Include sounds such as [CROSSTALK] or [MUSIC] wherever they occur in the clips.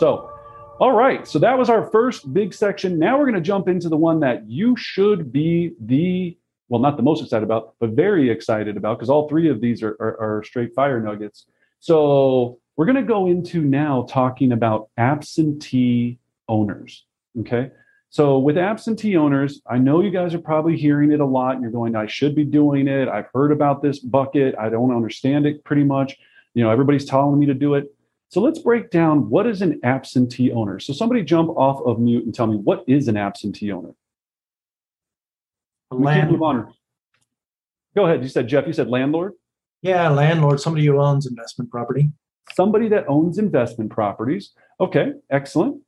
So, all right. So that was our first big section. Now we're going to jump into the one that you should be the well, not the most excited about, but very excited about because all three of these are, are, are straight fire nuggets. So we're going to go into now talking about absentee owners. Okay. So with absentee owners, I know you guys are probably hearing it a lot. You're going, I should be doing it. I've heard about this bucket. I don't understand it pretty much. You know, everybody's telling me to do it. So let's break down what is an absentee owner. So somebody jump off of mute and tell me what is an absentee owner. We can't move on. Go ahead. You said Jeff. You said landlord. Yeah, landlord, somebody who owns investment property. Somebody that owns investment properties. Okay, excellent.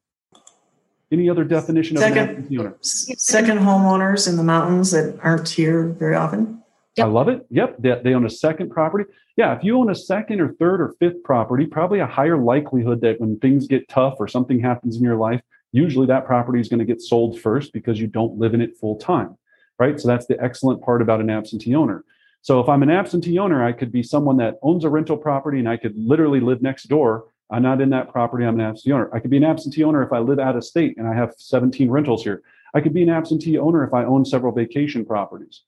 Any other definition of an absentee owner? Second homeowners in the mountains that aren't here very often. I love it. Yep. They, they own a second property. Yeah. If you own a second or third or fifth property, probably a higher likelihood that when things get tough or something happens in your life, usually that property is going to get sold first because you don't live in it full time. Right. So that's the excellent part about an absentee owner. So if I'm an absentee owner, I could be someone that owns a rental property and I could literally live next door. I'm not in that property. I'm an absentee owner. I could be an absentee owner if I live out of state and I have 17 rentals here. I could be an absentee owner if I own several vacation properties.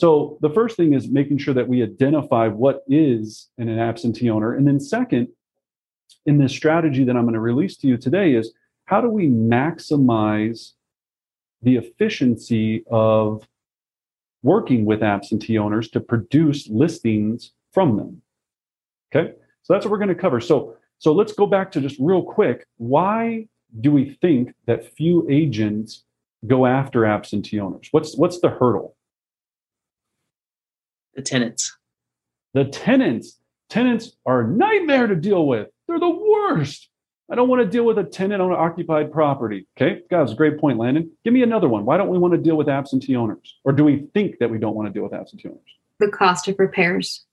So the first thing is making sure that we identify what is an absentee owner. And then second, in this strategy that I'm going to release to you today is how do we maximize the efficiency of working with absentee owners to produce listings from them. Okay. So that's what we're going to cover. So so let's go back to just real quick. Why do we think that few agents go after absentee owners? What's what's the hurdle? The tenants. The tenants. Tenants are a nightmare to deal with. They're the worst. I don't want to deal with a tenant on an occupied property. Okay, guys, great point, Landon. Give me another one. Why don't we want to deal with absentee owners? Or do we think that we don't want to deal with absentee owners? The cost of repairs.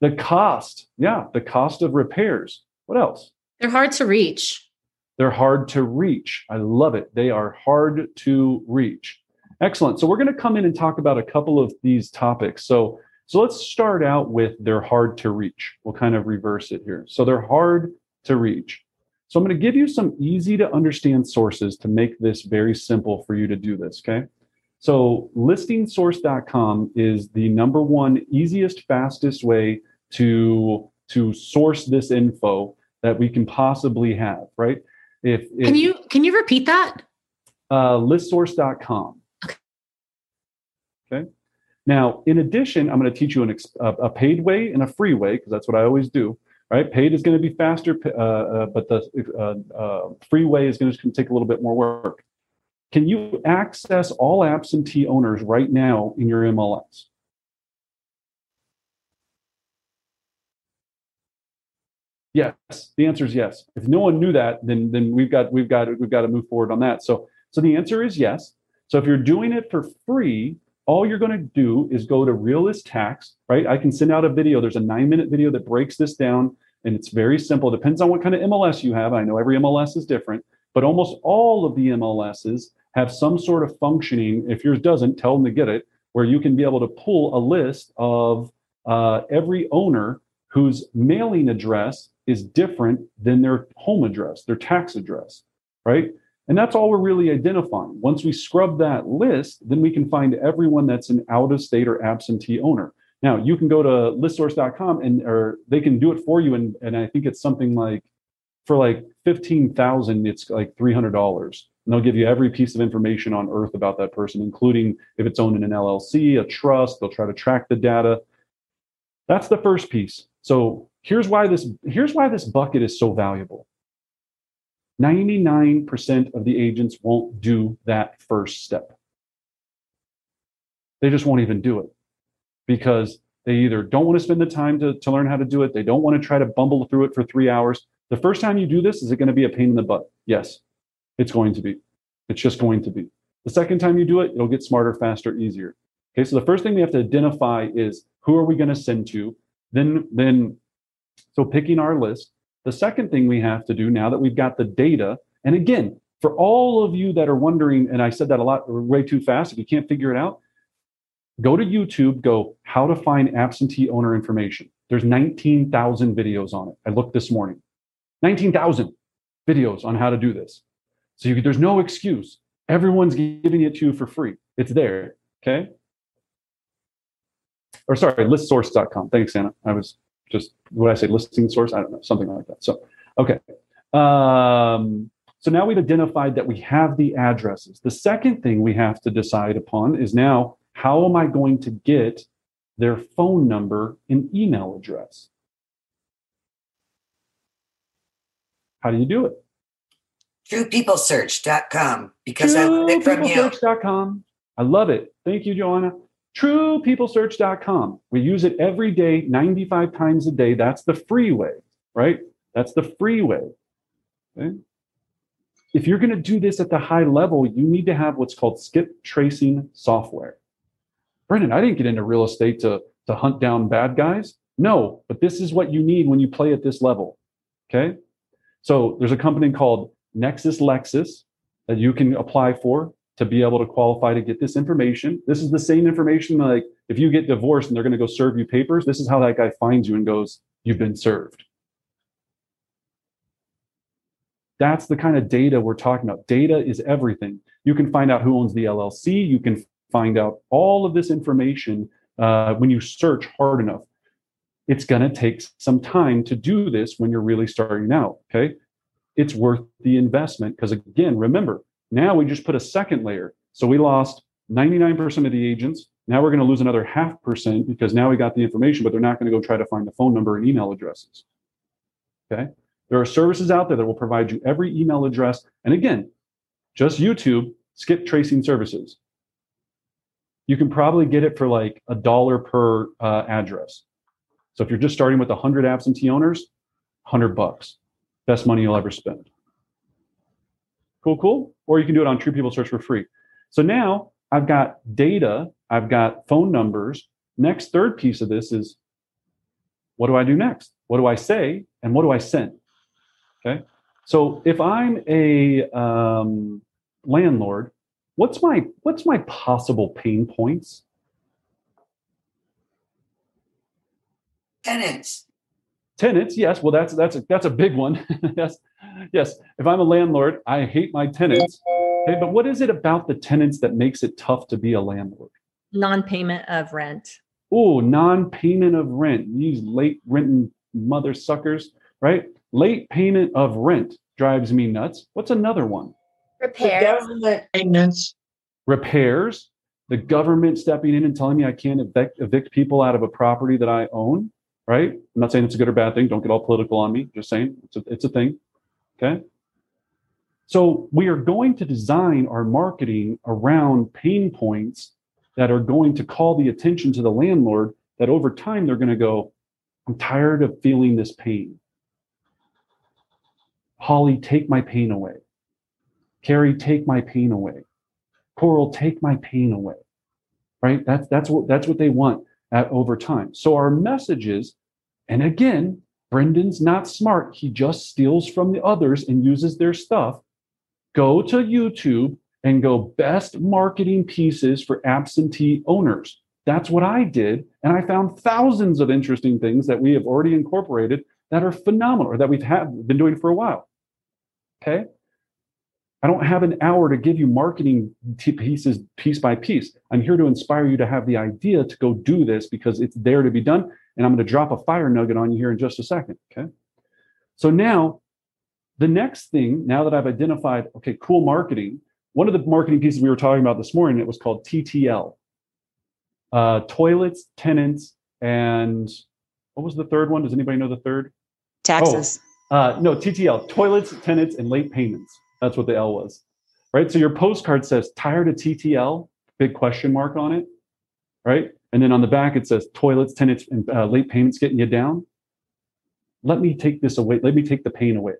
The cost. Yeah, the cost of repairs. What else? They're hard to reach. They're hard to reach. I love it. They are hard to reach. Excellent. So we're going to come in and talk about a couple of these topics. So so let's start out with they're hard to reach. We'll kind of reverse it here. So they're hard to reach. So I'm going to give you some easy to understand sources to make this very simple for you to do this, okay? So listingsource.com is the number one easiest fastest way to to source this info that we can possibly have, right? If, if Can you can you repeat that? uh, listsource.com. Okay. Now, in addition, I'm going to teach you an a paid way and a free way because that's what I always do. Right? Paid is going to be faster, uh, uh, but the uh, uh, free way is going to take a little bit more work. Can you access all absentee owners right now in your MLS? Yes, the answer is yes. If no one knew that, then then we've got we've got we've got to move forward on that. So so the answer is yes. So if you're doing it for free, all you're going to do is go to Realist Tax, right? I can send out a video. There's a nine minute video that breaks this down, and it's very simple. It depends on what kind of MLS you have. I know every MLS is different, but almost all of the MLSs have some sort of functioning. If yours doesn't, tell them to get it, where you can be able to pull a list of uh, every owner whose mailing address is different than their home address, their tax address, right? And that's all we're really identifying. Once we scrub that list, then we can find everyone that's an out of state or absentee owner. Now, you can go to listsource.com and or they can do it for you. And, and I think it's something like for like 15,000, it's like $300. And they'll give you every piece of information on earth about that person, including if it's owned in an LLC, a trust, they'll try to track the data. That's the first piece. So here's why this here's why this bucket is so valuable. 99% of the agents won't do that first step. They just won't even do it because they either don't want to spend the time to, to learn how to do it. They don't want to try to bumble through it for three hours. The first time you do this, is it going to be a pain in the butt? Yes, it's going to be. It's just going to be. The second time you do it, it'll get smarter, faster, easier. Okay, so the first thing we have to identify is who are we going to send to? Then, then, so picking our list. The second thing we have to do now that we've got the data, and again, for all of you that are wondering, and I said that a lot way too fast, if you can't figure it out, go to YouTube, go how to find absentee owner information. There's 19,000 videos on it. I looked this morning. 19,000. videos on how to do this. So you, there's no excuse. Everyone's giving it to you for free. It's there. Okay. Or sorry, listsource.com. Thanks, Anna. I was just what I say, listing source. I don't know, something like that. So, okay. Um, so now we've identified that we have the addresses. The second thing we have to decide upon is now how am I going to get their phone number and email address? How do you do it? TruePeopleSearch.com because I learned it from you. I love it. Thank you, Joanna. TruePeopleSearch.com. We use it every day, 95 times a day. That's the free way, right? That's the free way. Okay? If you're going to do this at the high level, you need to have what's called skip tracing software. Brendan, I didn't get into real estate to, to hunt down bad guys. No, but this is what you need when you play at this level. Okay. So there's a company called Nexus Lexis that you can apply for to be able to qualify to get this information. This is the same information like if you get divorced and they're going to go serve you papers, this is how that guy finds you and goes, You've been served. That's the kind of data we're talking about. Data is everything. You can find out who owns the LLC. You can find out all of this information uh, when you search hard enough. It's going to take some time to do this when you're really starting out. Okay. It's worth the investment because, again, remember, now we just put a second layer. So we lost 99% of the agents. Now we're going to lose another half percent because now we got the information, but they're not going to go try to find the phone number and email addresses. Okay. There are services out there that will provide you every email address. And again, just YouTube, skip tracing services. You can probably get it for like a dollar per uh, address. So if you're just starting with 100 absentee owners, 100 bucks. Best money you'll ever spend. Cool, cool. Or you can do it on True People Search for free. So now I've got data, I've got phone numbers. Next, third piece of this is what do I do next? What do I say? And what do I send? Okay. So if I'm a um, landlord, what's my what's my possible pain points? Tenants. Tenants, yes. Well, that's that's a, that's a big one. [LAUGHS] yes, yes. If I'm a landlord, I hate my tenants. Okay, but what is it about the tenants that makes it tough to be a landlord? non-payment of rent. Oh, non-payment of rent. These late renting mother suckers, right? Late payment of rent drives me nuts. What's another one? The Repairs. Maintenance. Repairs. The government stepping in and telling me I can't evict, evict people out of a property that I own, right? I'm not saying it's a good or bad thing. Don't get all political on me. Just saying it's a, it's a thing. Okay. So we are going to design our marketing around pain points that are going to call the attention to the landlord that over time they're going to go, I'm tired of feeling this pain. Holly, take my pain away. Carrie, take my pain away. Coral, take my pain away. Right? That's that's what that's what they want at over time. So our messages, and again, Brendan's not smart. He just steals from the others and uses their stuff. Go to YouTube and go best marketing pieces for absentee owners. That's what I did. And I found thousands of interesting things that we have already incorporated that are phenomenal or that we've had, been doing for a while. Okay. I don't have an hour to give you marketing pieces piece by piece. I'm here to inspire you to have the idea to go do this because it's there to be done. And I'm going to drop a fire nugget on you here in just a second. Okay. So now, the next thing, now that I've identified, okay, cool marketing, one of the marketing pieces we were talking about this morning, it was called TTL uh, toilets, tenants, and what was the third one? Does anybody know the third? Taxes. Uh, no, TTL, toilets, tenants, and late payments. That's what the L was, right? So your postcard says tired of TTL, big question mark on it, right? And then on the back it says toilets, tenants, and uh, late payments getting you down. Let me take this away. Let me take the pain away.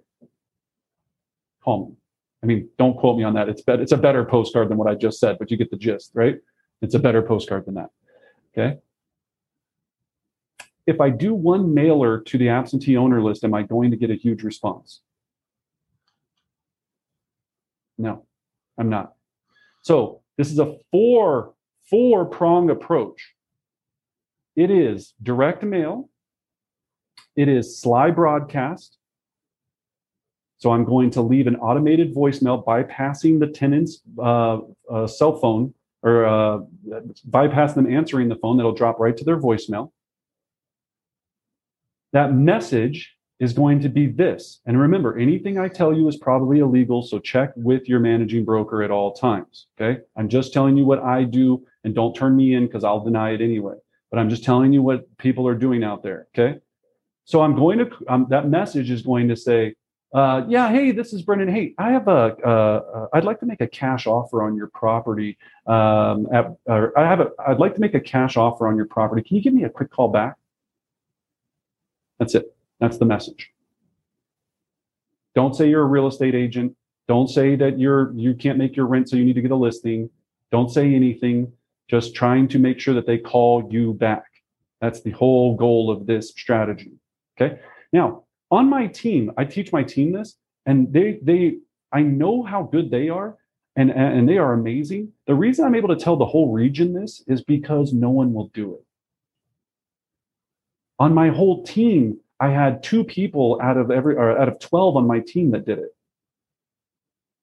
Call me. I mean, don't quote me on that. It's better. It's a better postcard than what I just said, but you get the gist, right? It's a better postcard than that. Okay. If I do one mailer to the absentee owner list, am I going to get a huge response? No, I'm not. So this is a four four prong approach. It is direct mail. It is Slybroadcast. So I'm going to leave an automated voicemail bypassing the tenant's uh, uh, cell phone or uh, bypass them answering the phone that'll drop right to their voicemail. That message is going to be this. And remember, anything I tell you is probably illegal, so check with your managing broker at all times. Okay. I'm just telling you what I do and don't turn me in because I'll deny it anyway. But I'm just telling you what people are doing out there. Okay. So I'm going to, um, that message is going to say, uh, yeah, hey, this is Brendan. Hey, I have a, uh, uh, I'd like to make a cash offer on your property. Um, at, I have a, I'd like to make a cash offer on your property. Can you give me a quick call back? That's it. That's the message. Don't say you're a real estate agent. Don't say that you're you can't make your rent, so you need to get a listing. Don't say anything. Just trying to make sure that they call you back. That's the whole goal of this strategy. Okay. Now, on my team, I teach my team this, and they they I know how good they are, and and they are amazing. The reason I'm able to tell the whole region this is because no one will do it. On my whole team, I had two people out of every or out of 12 on my team that did it.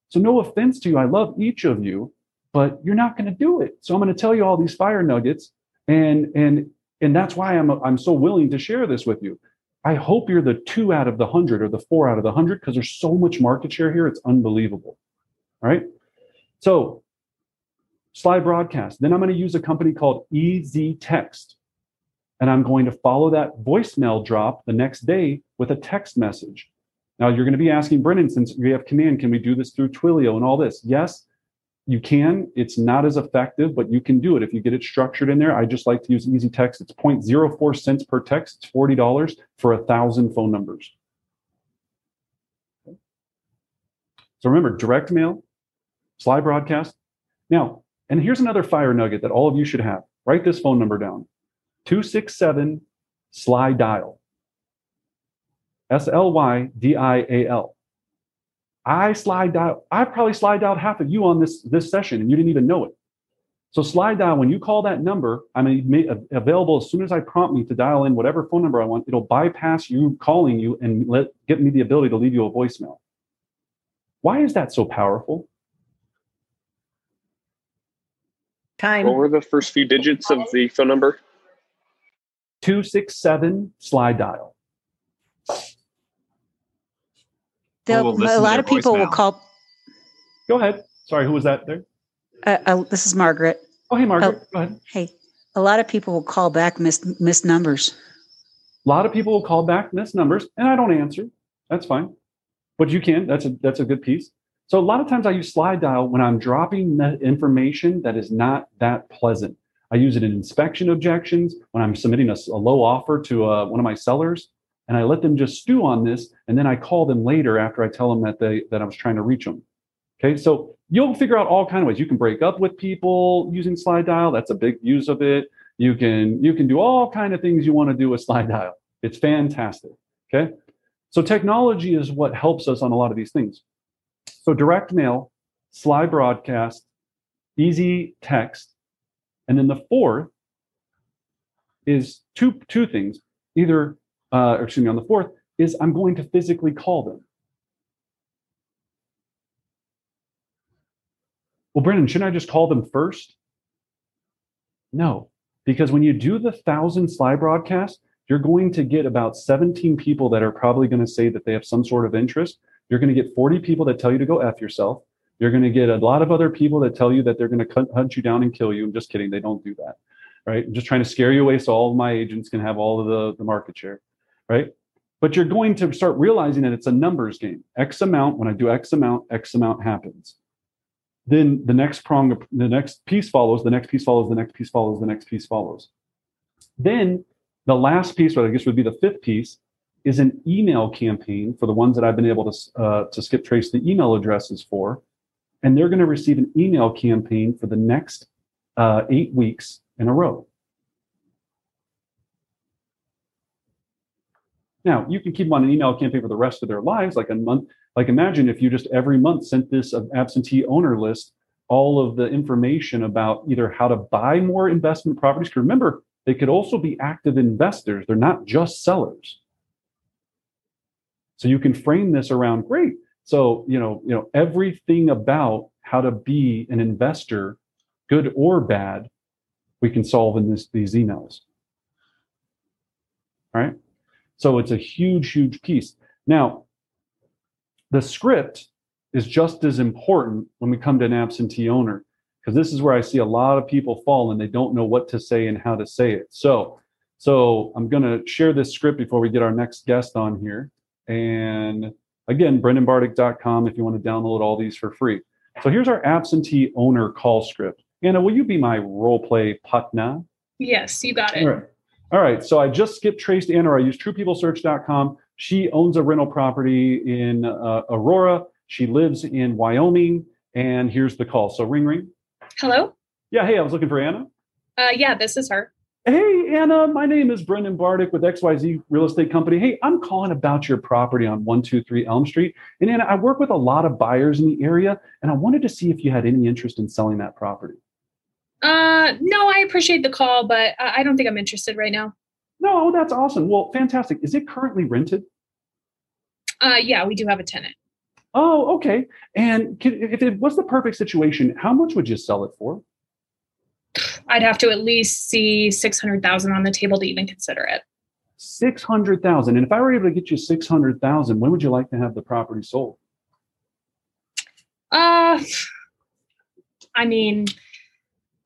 So no offense to you, I love each of you, but you're not going to do it. So I'm going to tell you all these fire nuggets and and and that's why I'm I'm so willing to share this with you. I hope you're the 2 out of the 100 or the 4 out of the 100 because there's so much market share here it's unbelievable. All right? So Slybroadcast. Then I'm going to use a company called Easy Text and I'm going to follow that voicemail drop the next day with a text message. Now you're going to be asking Brendan, since we have command, can we do this through Twilio and all this? Yes, you can. It's not as effective, but you can do it if you get it structured in there. I just like to use easy text. It's 0.04 cents per text. It's $40 for a thousand phone numbers. So remember, direct mail, Slybroadcast. Now, and here's another fire nugget that all of you should have. Write this phone number down 267 Sly Dial. S L Y D I A L. I Sly Dial. I probably Sly Dialed half of you on this this session, and you didn't even know it. So Sly Dial. When you call that number, I'm available as soon as I prompt me to dial in whatever phone number I want. It'll bypass you calling you and let get me the ability to leave you a voicemail. Why is that so powerful? Time. What were the first few digits of the phone number? 267 Sly Dial. They'll, will listen a lot their of people will call. Go ahead. Sorry, who was that there? Uh, uh, this is Margaret. Oh, hey, Margaret. Go ahead. Hey, a lot of people will call back missed missed numbers. A lot of people will call back miss numbers, and I don't answer. That's fine, but you can. That's a that's a good piece. So a lot of times I use Sly Dial when I'm dropping the information that is not that pleasant. I use it in inspection objections when I'm submitting a low offer to uh, one of my sellers, and I let them just stew on this, and then I call them later after I tell them that they that I was trying to reach them. Okay, so you'll figure out all kind of ways. You can break up with people using Sly Dial. That's a big use of it. You can you can do all kind of things you want to do with [LAUGHS] Sly Dial. It's fantastic. Okay, so technology is what helps us on a lot of these things. So direct mail, Slybroadcast, easy text, and then the fourth is two two things. Either, uh, or excuse me, on the fourth is I'm going to physically call them. Well, Brendan, shouldn't I just call them first? No, because when you do the thousand Slybroadcast, you're going to get about 17 people that are probably going to say that they have some sort of interest. You're going to get 40 people that tell you to go F yourself. You're going to get a lot of other people that tell you that they're going to hunt you down and kill you. I'm just kidding. They don't do that. Right. I'm just trying to scare you away so all of my agents can have all of the, the market share. Right. But you're going to start realizing that it's a numbers game. X amount, when I do X amount, X amount happens. Then the next prong, the next piece follows, the next piece follows, the next piece follows, the next piece follows. Then the last piece, what I guess would be the fifth piece, is an email campaign for the ones that I've been able to, uh, to skip trace the email addresses for. And they're going to receive an email campaign for the next uh, eight weeks in a row. Now, you can keep them on an email campaign for the rest of their lives, like a month. Like, imagine if you just every month sent this absentee owner list all of the information about either how to buy more investment properties. 'Cause Remember, they could also be active investors, they're not just sellers. So you can frame this around great. So, you know, you know, everything about how to be an investor, good or bad, we can solve in this, these emails. All right. So it's a huge, huge piece. Now, the script is just as important when we come to an absentee owner, because this is where I see a lot of people fall and they don't know what to say and how to say it. So, so I'm going to share this script before we get our next guest on here. And again, brendanbartic.com if you want to download all these for free. So here's our absentee owner call script. Anna, will you be my role play partner? Yes, you got it. All right. All right. So I just skipped traced Anna. I use truepeoplesearch.com. She owns a rental property in uh, Aurora. She lives in Wyoming. And here's the call. So ring, ring. Hello? Yeah. Hey, I was looking for Anna. Uh, yeah, this is her. Hey, Anna, my name is Brendan Bartic with XYZ Real Estate Company. Hey, I'm calling about your property on 123 Elm Street. And Anna, I work with a lot of buyers in the area, and I wanted to see if you had any interest in selling that property. Uh, no, I appreciate the call, but I I don't think I'm interested right now. No, that's awesome. Well, fantastic. Is it currently rented? Uh, yeah, we do have a tenant. Oh, okay. And can, if it was the perfect situation, how much would you sell it for? I'd have to at least see 600,000 on the table to even consider it. Six hundred thousand. And if I were able to get you six hundred thousand, when would you like to have the property sold? Uh, I mean,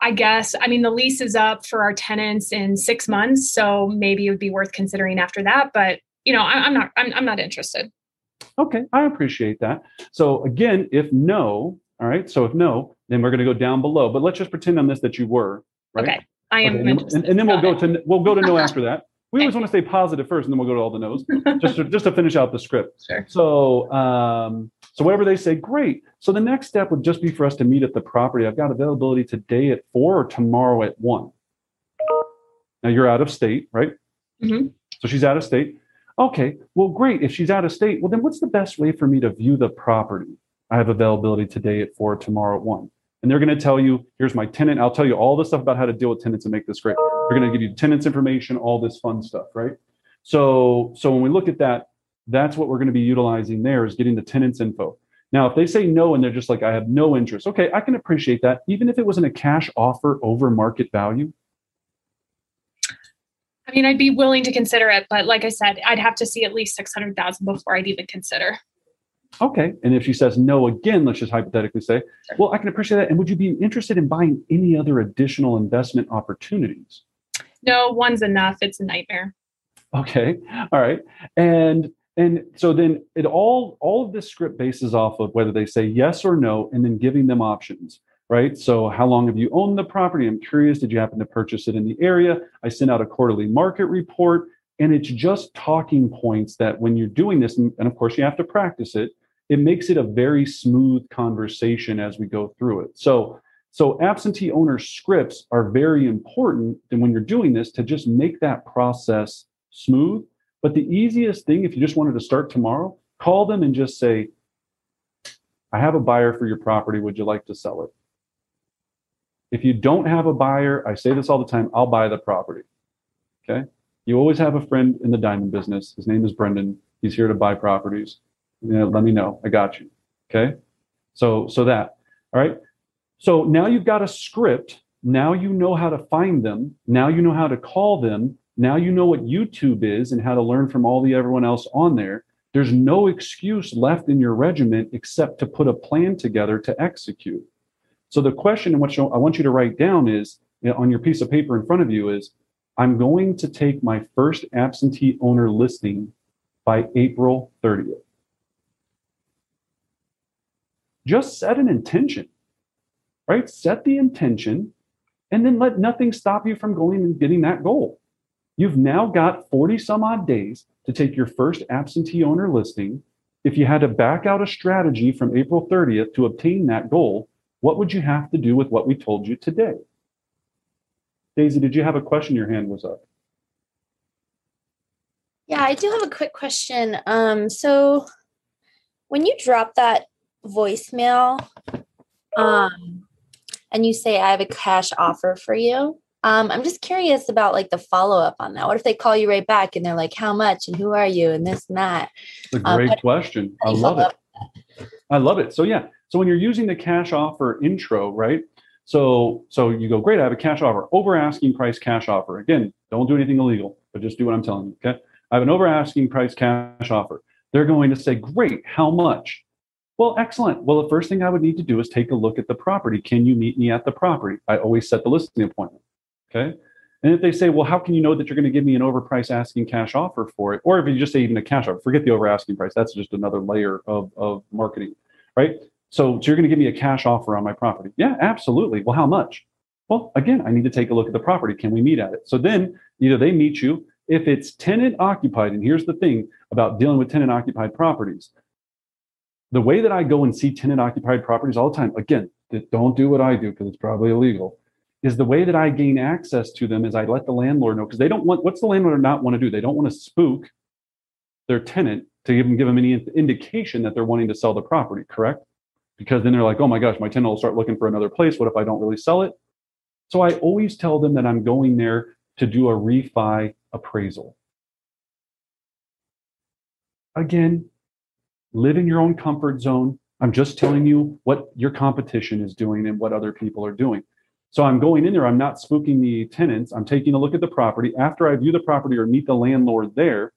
I guess, I mean, the lease is up for our tenants in six months, so maybe it would be worth considering after that. But you know, I, I'm not, I'm, I'm not interested. Okay, I appreciate that. So again, if no, all right. So if no, then we're going to go down below. But let's just pretend on this that you were. Right? Okay, I am Okay, and, interested. and, and then we'll Got go to we'll go to no after that. [LAUGHS] We always want to stay positive first, and then we'll go to all the no's, just to, just to finish out the script. [LAUGHS] Sure. So, um, so whatever they say, great. So the next step would just be for us to meet at the property. I've got availability today at four or tomorrow at one. Now you're out of state, right? Mhm. So she's out of state. Okay, well, great. If she's out of state, well, then what's the best way for me to view the property? I have availability today at four, tomorrow at one. And they're going to tell you, here's my tenant. I'll tell you all the stuff about how to deal with tenants and make this great. They're going to give you tenants information, all this fun stuff, right? So, so when we look at that, that's what we're going to be utilizing there is getting the tenants info. Now, if they say no and they're just like, I have no interest, okay, I can appreciate that. Even if it wasn't a cash offer over market value, I mean, I'd be willing to consider it, but like I said, I'd have to see at least 600,000 before I'd even consider. Okay. And if she says no again, let's just hypothetically say, well, I can appreciate that. And would you be interested in buying any other additional investment opportunities? No, one's enough. It's a nightmare. Okay. All right. And and so then it all all of this script bases off of whether they say yes or no and then giving them options right? So how long have you owned the property? I'm curious did you happen to purchase it in the area? I sent out a quarterly market report and it's just talking points that when you're doing this and of course you have to practice it it makes it a very smooth conversation as we go through it. So so absentee owner scripts are very important and when you're doing this to just make that process smooth but the easiest thing if you just wanted to start tomorrow call them and just say i have a buyer for your property. Would you like to sell it? If you don't have a buyer i say this all the time i'll buy the property. Okay? You always have a friend in the diamond business. His name is brendan. He's here to buy properties. You know, let me know. I got you. Okay? So so that. All right? So now you've got a script. Now you know how to find them. Now you know how to call them now you know what youtube is and how to learn from all the everyone else on there. There's no excuse left in your regiment except to put a plan together to execute. So the question what i want you to write down is you know, on your piece of paper in front of you is i'm going to take my first absentee owner listing by april 30th just set an intention right? Set the intention and then let nothing stop you from going and getting that goal You've now got 40 some odd days to take your first absentee owner listing. If you had to back out a strategy from April 30th to obtain that goal, what would you have to do with what we told you today? Daisy, did you have a question? Your hand was up. Yeah, I do have a quick question. Um, so when you drop that voicemail, um, and you say I have a cash offer for you, um, I'm just curious about like the follow up on that. What if they call you right back and they're like, "How much and who are you and this and that?" A Um, great do- question. I love it. I love it. So yeah. So when you're using the cash offer intro, right? So so you go, great, I have a cash offer, over asking price cash offer. Again, don't do anything illegal, but just do what I'm telling you. Okay. I have an over asking price cash offer. They're going to say, great, how much? Well, excellent. Well, the first thing I would need to do is take a look at the property. Can you meet me at the property? I always set the listing appointment. Okay. And if they say, well, how can you know that you're going to give me an overpriced asking cash offer for it? Or if you just say even a cash offer, forget the over asking price. That's just another layer of, of marketing, right? So, so you're going to give me a cash offer on my property? Yeah, absolutely. Well, how much? Well, again, I need to take a look at the property. Can we meet at it? So then either they meet you. If it's tenant occupied, and here's the thing about dealing with tenant occupied properties. The way that I go and see tenant occupied properties all the time, again, don't do what I do because it's probably illegal is the way that I gain access to them is I let the landlord know because they don't want what's the landlord not want to do? They don't want to spook their tenant to even give them any indication that they're wanting to sell the property, correct? Because then they're like, oh my gosh, my tenant will start looking for another place. What if I don't really sell it? So I always tell them that I'm going there to do a refi appraisal. Again, live in your own comfort zone. I'm just telling you what your competition is doing and what other people are doing. So I'm going in there, I'm not spooking the tenants. I'm taking a look at the property. After I view the property or meet the landlord there,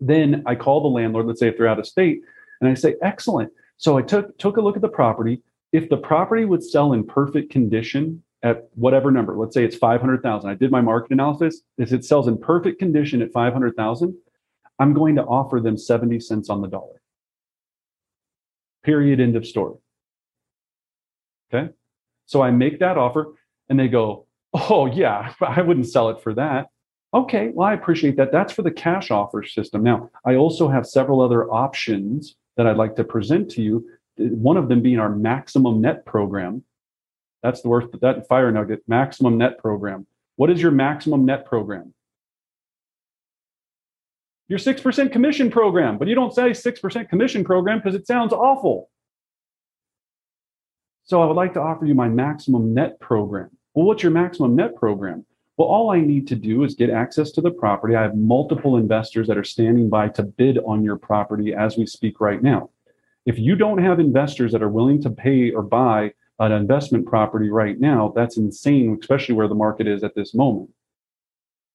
then I call the landlord, let's say if they're out of state, and I say, excellent. So I took took a look at the property. If the property would sell in perfect condition at whatever number, let's say it's 500,000. I did my market analysis. If it sells in perfect condition at 500,000, I'm going to offer them 70 cents on the dollar. Period. End of story. Okay. So I make that offer and they go, Oh, yeah, [LAUGHS] I wouldn't sell it for that. Okay, well, I appreciate that. That's for the cash offer system. Now, I also have several other options that I'd like to present to you. One of them being our maximum net program. That's the worst, that fire nugget, maximum net program. What is your maximum net program? Your 6% commission program, but you don't say 6% commission program because it sounds awful. So I would like to offer you my maximum net program. Well, what's your maximum net program? Well, all I need to do is get access to the property. I have multiple investors that are standing by to bid on your property as we speak right now. If you don't have investors that are willing to pay or buy an investment property right now, that's insane, especially where the market is at this moment.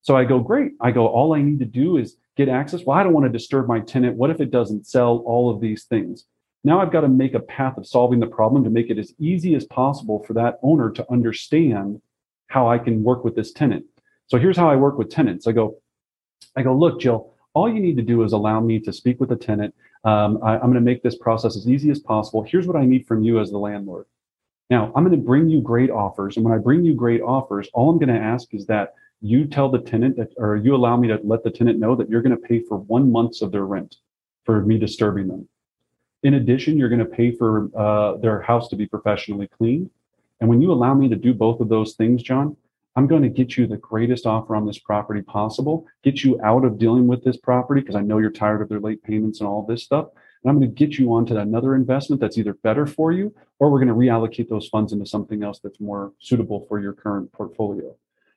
So I go, great. I go, all I need to do is get access. Well, I don't want to disturb my tenant. What if it doesn't sell? All of these things. Now I've got to make a path of solving the problem to make it as easy as possible for that owner to understand how I can work with this tenant. So here's how I work with tenants. I go, I go, look, Jill, all you need to do is allow me to speak with the tenant. Um, I, I'm going to make this process as easy as possible. Here's what I need from you as the landlord. Now, I'm going to bring you great offers. And when I bring you great offers, all I'm going to ask is that you tell the tenant that, or you allow me to let the tenant know that you're going to pay for one month's of their rent for me disturbing them. In addition, you're going to pay for uh, their house to be professionally cleaned. And when you allow me to do both of those things, John, I'm going to get you the greatest offer on this property possible, get you out of dealing with this property because I know you're tired of their late payments and all this stuff. And I'm going to get you onto another investment that's either better for you or we're going to reallocate those funds into something else that's more suitable for your current portfolio.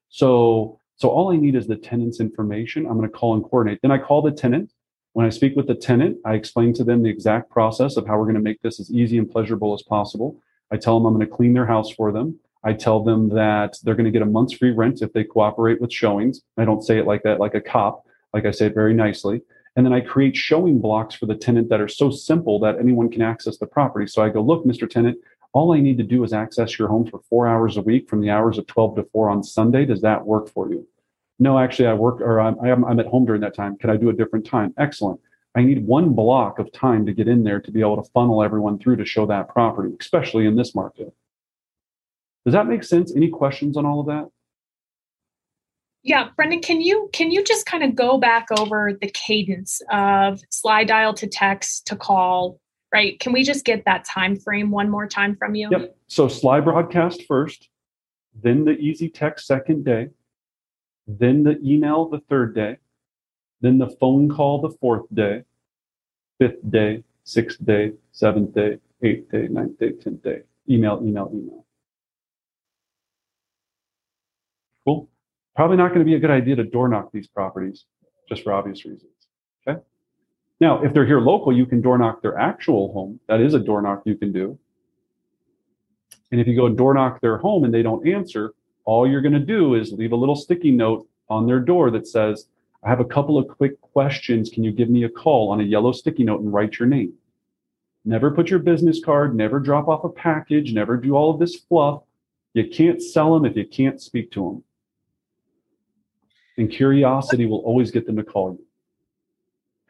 So, so all I need is the tenant's information. I'm going to call and coordinate. Then I call the tenant when I speak with the tenant, I explain to them the exact process of how we're going to make this as easy and pleasurable as possible. I tell them I'm going to clean their house for them. I tell them that they're going to get a month's free rent if they cooperate with showings. I don't say it like that, like a cop. Like I say it very nicely. And then I create showing blocks for the tenant that are so simple that anyone can access the property. So I go, look, Mr. Tenant, all I need to do is access your home for four hours a week from the hours of 12 to 4 on Sunday. Does that work for you? No, actually, I work or I'm, I'm at home during that time. Can I do a different time? Excellent. I need one block of time to get in there to be able to funnel everyone through to show that property, especially in this market. Does that make sense? Any questions on all of that? Yeah, Brendan, can you can you just kind of go back over the cadence of Sly Dial to text to call, right? Can we just get that time frame one more time from you? Yep. So Slybroadcast first, then the easy text second day, then the email the third day, then the phone call the fourth day, fifth day, sixth day, seventh day, eighth day, ninth day, tenth day. Email, email, email. Cool. Probably not going to be a good idea to door knock these properties, just for obvious reasons. Okay. Now, if they're here local, you can door knock their actual home. That is a door knock you can do. And if you go door knock their home and they don't answer, all you're going to do is leave a little sticky note on their door that says, I have a couple of quick questions. Can you give me a call on a yellow sticky note and write your name? Never put your business card, never drop off a package, never do all of this fluff. You can't sell them if you can't speak to them. And curiosity will always get them to call you.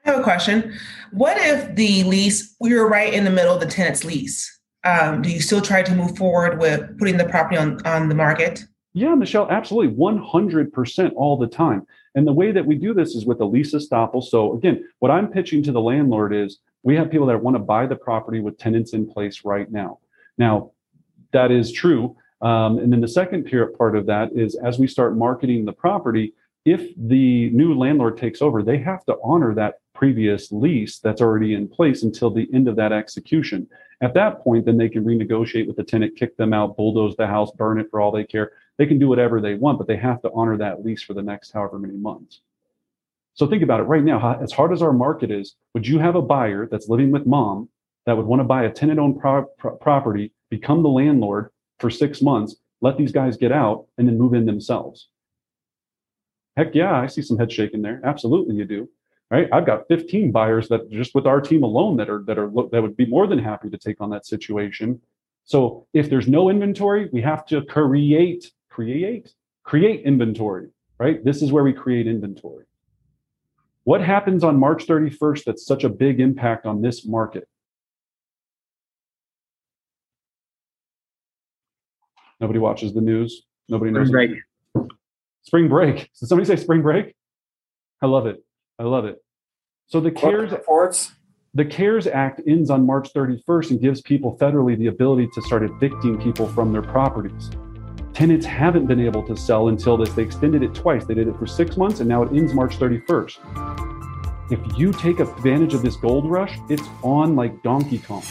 I have a question. What if the lease, we were right in the middle of the tenant's lease? Um, do you still try to move forward with putting the property on, on the market? Yeah, Michelle, absolutely. 100% all the time. And the way that we do this is with a lease estoppel. So again, what I'm pitching to the landlord is we have people that want to buy the property with tenants in place right now. Now, that is true. Um, and then the second part of that is as we start marketing the property, if the new landlord takes over, they have to honor that previous lease that's already in place until the end of that execution. At that point, then they can renegotiate with the tenant, kick them out, bulldoze the house, burn it for all they care. They can do whatever they want, but they have to honor that lease for the next however many months. So think about it right now. As hard as our market is, would you have a buyer that's living with mom that would want to buy a tenant owned pro- pro- property, become the landlord for six months, let these guys get out, and then move in themselves? Heck yeah, I see some head shaking there. Absolutely, you do. Right? I've got 15 buyers that just with our team alone that are that are that would be more than happy to take on that situation. So if there's no inventory, we have to create create create inventory, right? This is where we create inventory. What happens on March 31st that's such a big impact on this market? Nobody watches the news. Nobody knows. Spring break. Spring break. [LAUGHS] Did somebody say spring break? I love it. I love it. So the CARES reports. The CARES Act ends on March 31st and gives people federally the ability to start evicting people from their properties. Tenants haven't been able to sell until this. They extended it twice. They did it for six months and now it ends March 31st. If you take advantage of this gold rush, it's on like Donkey Kong.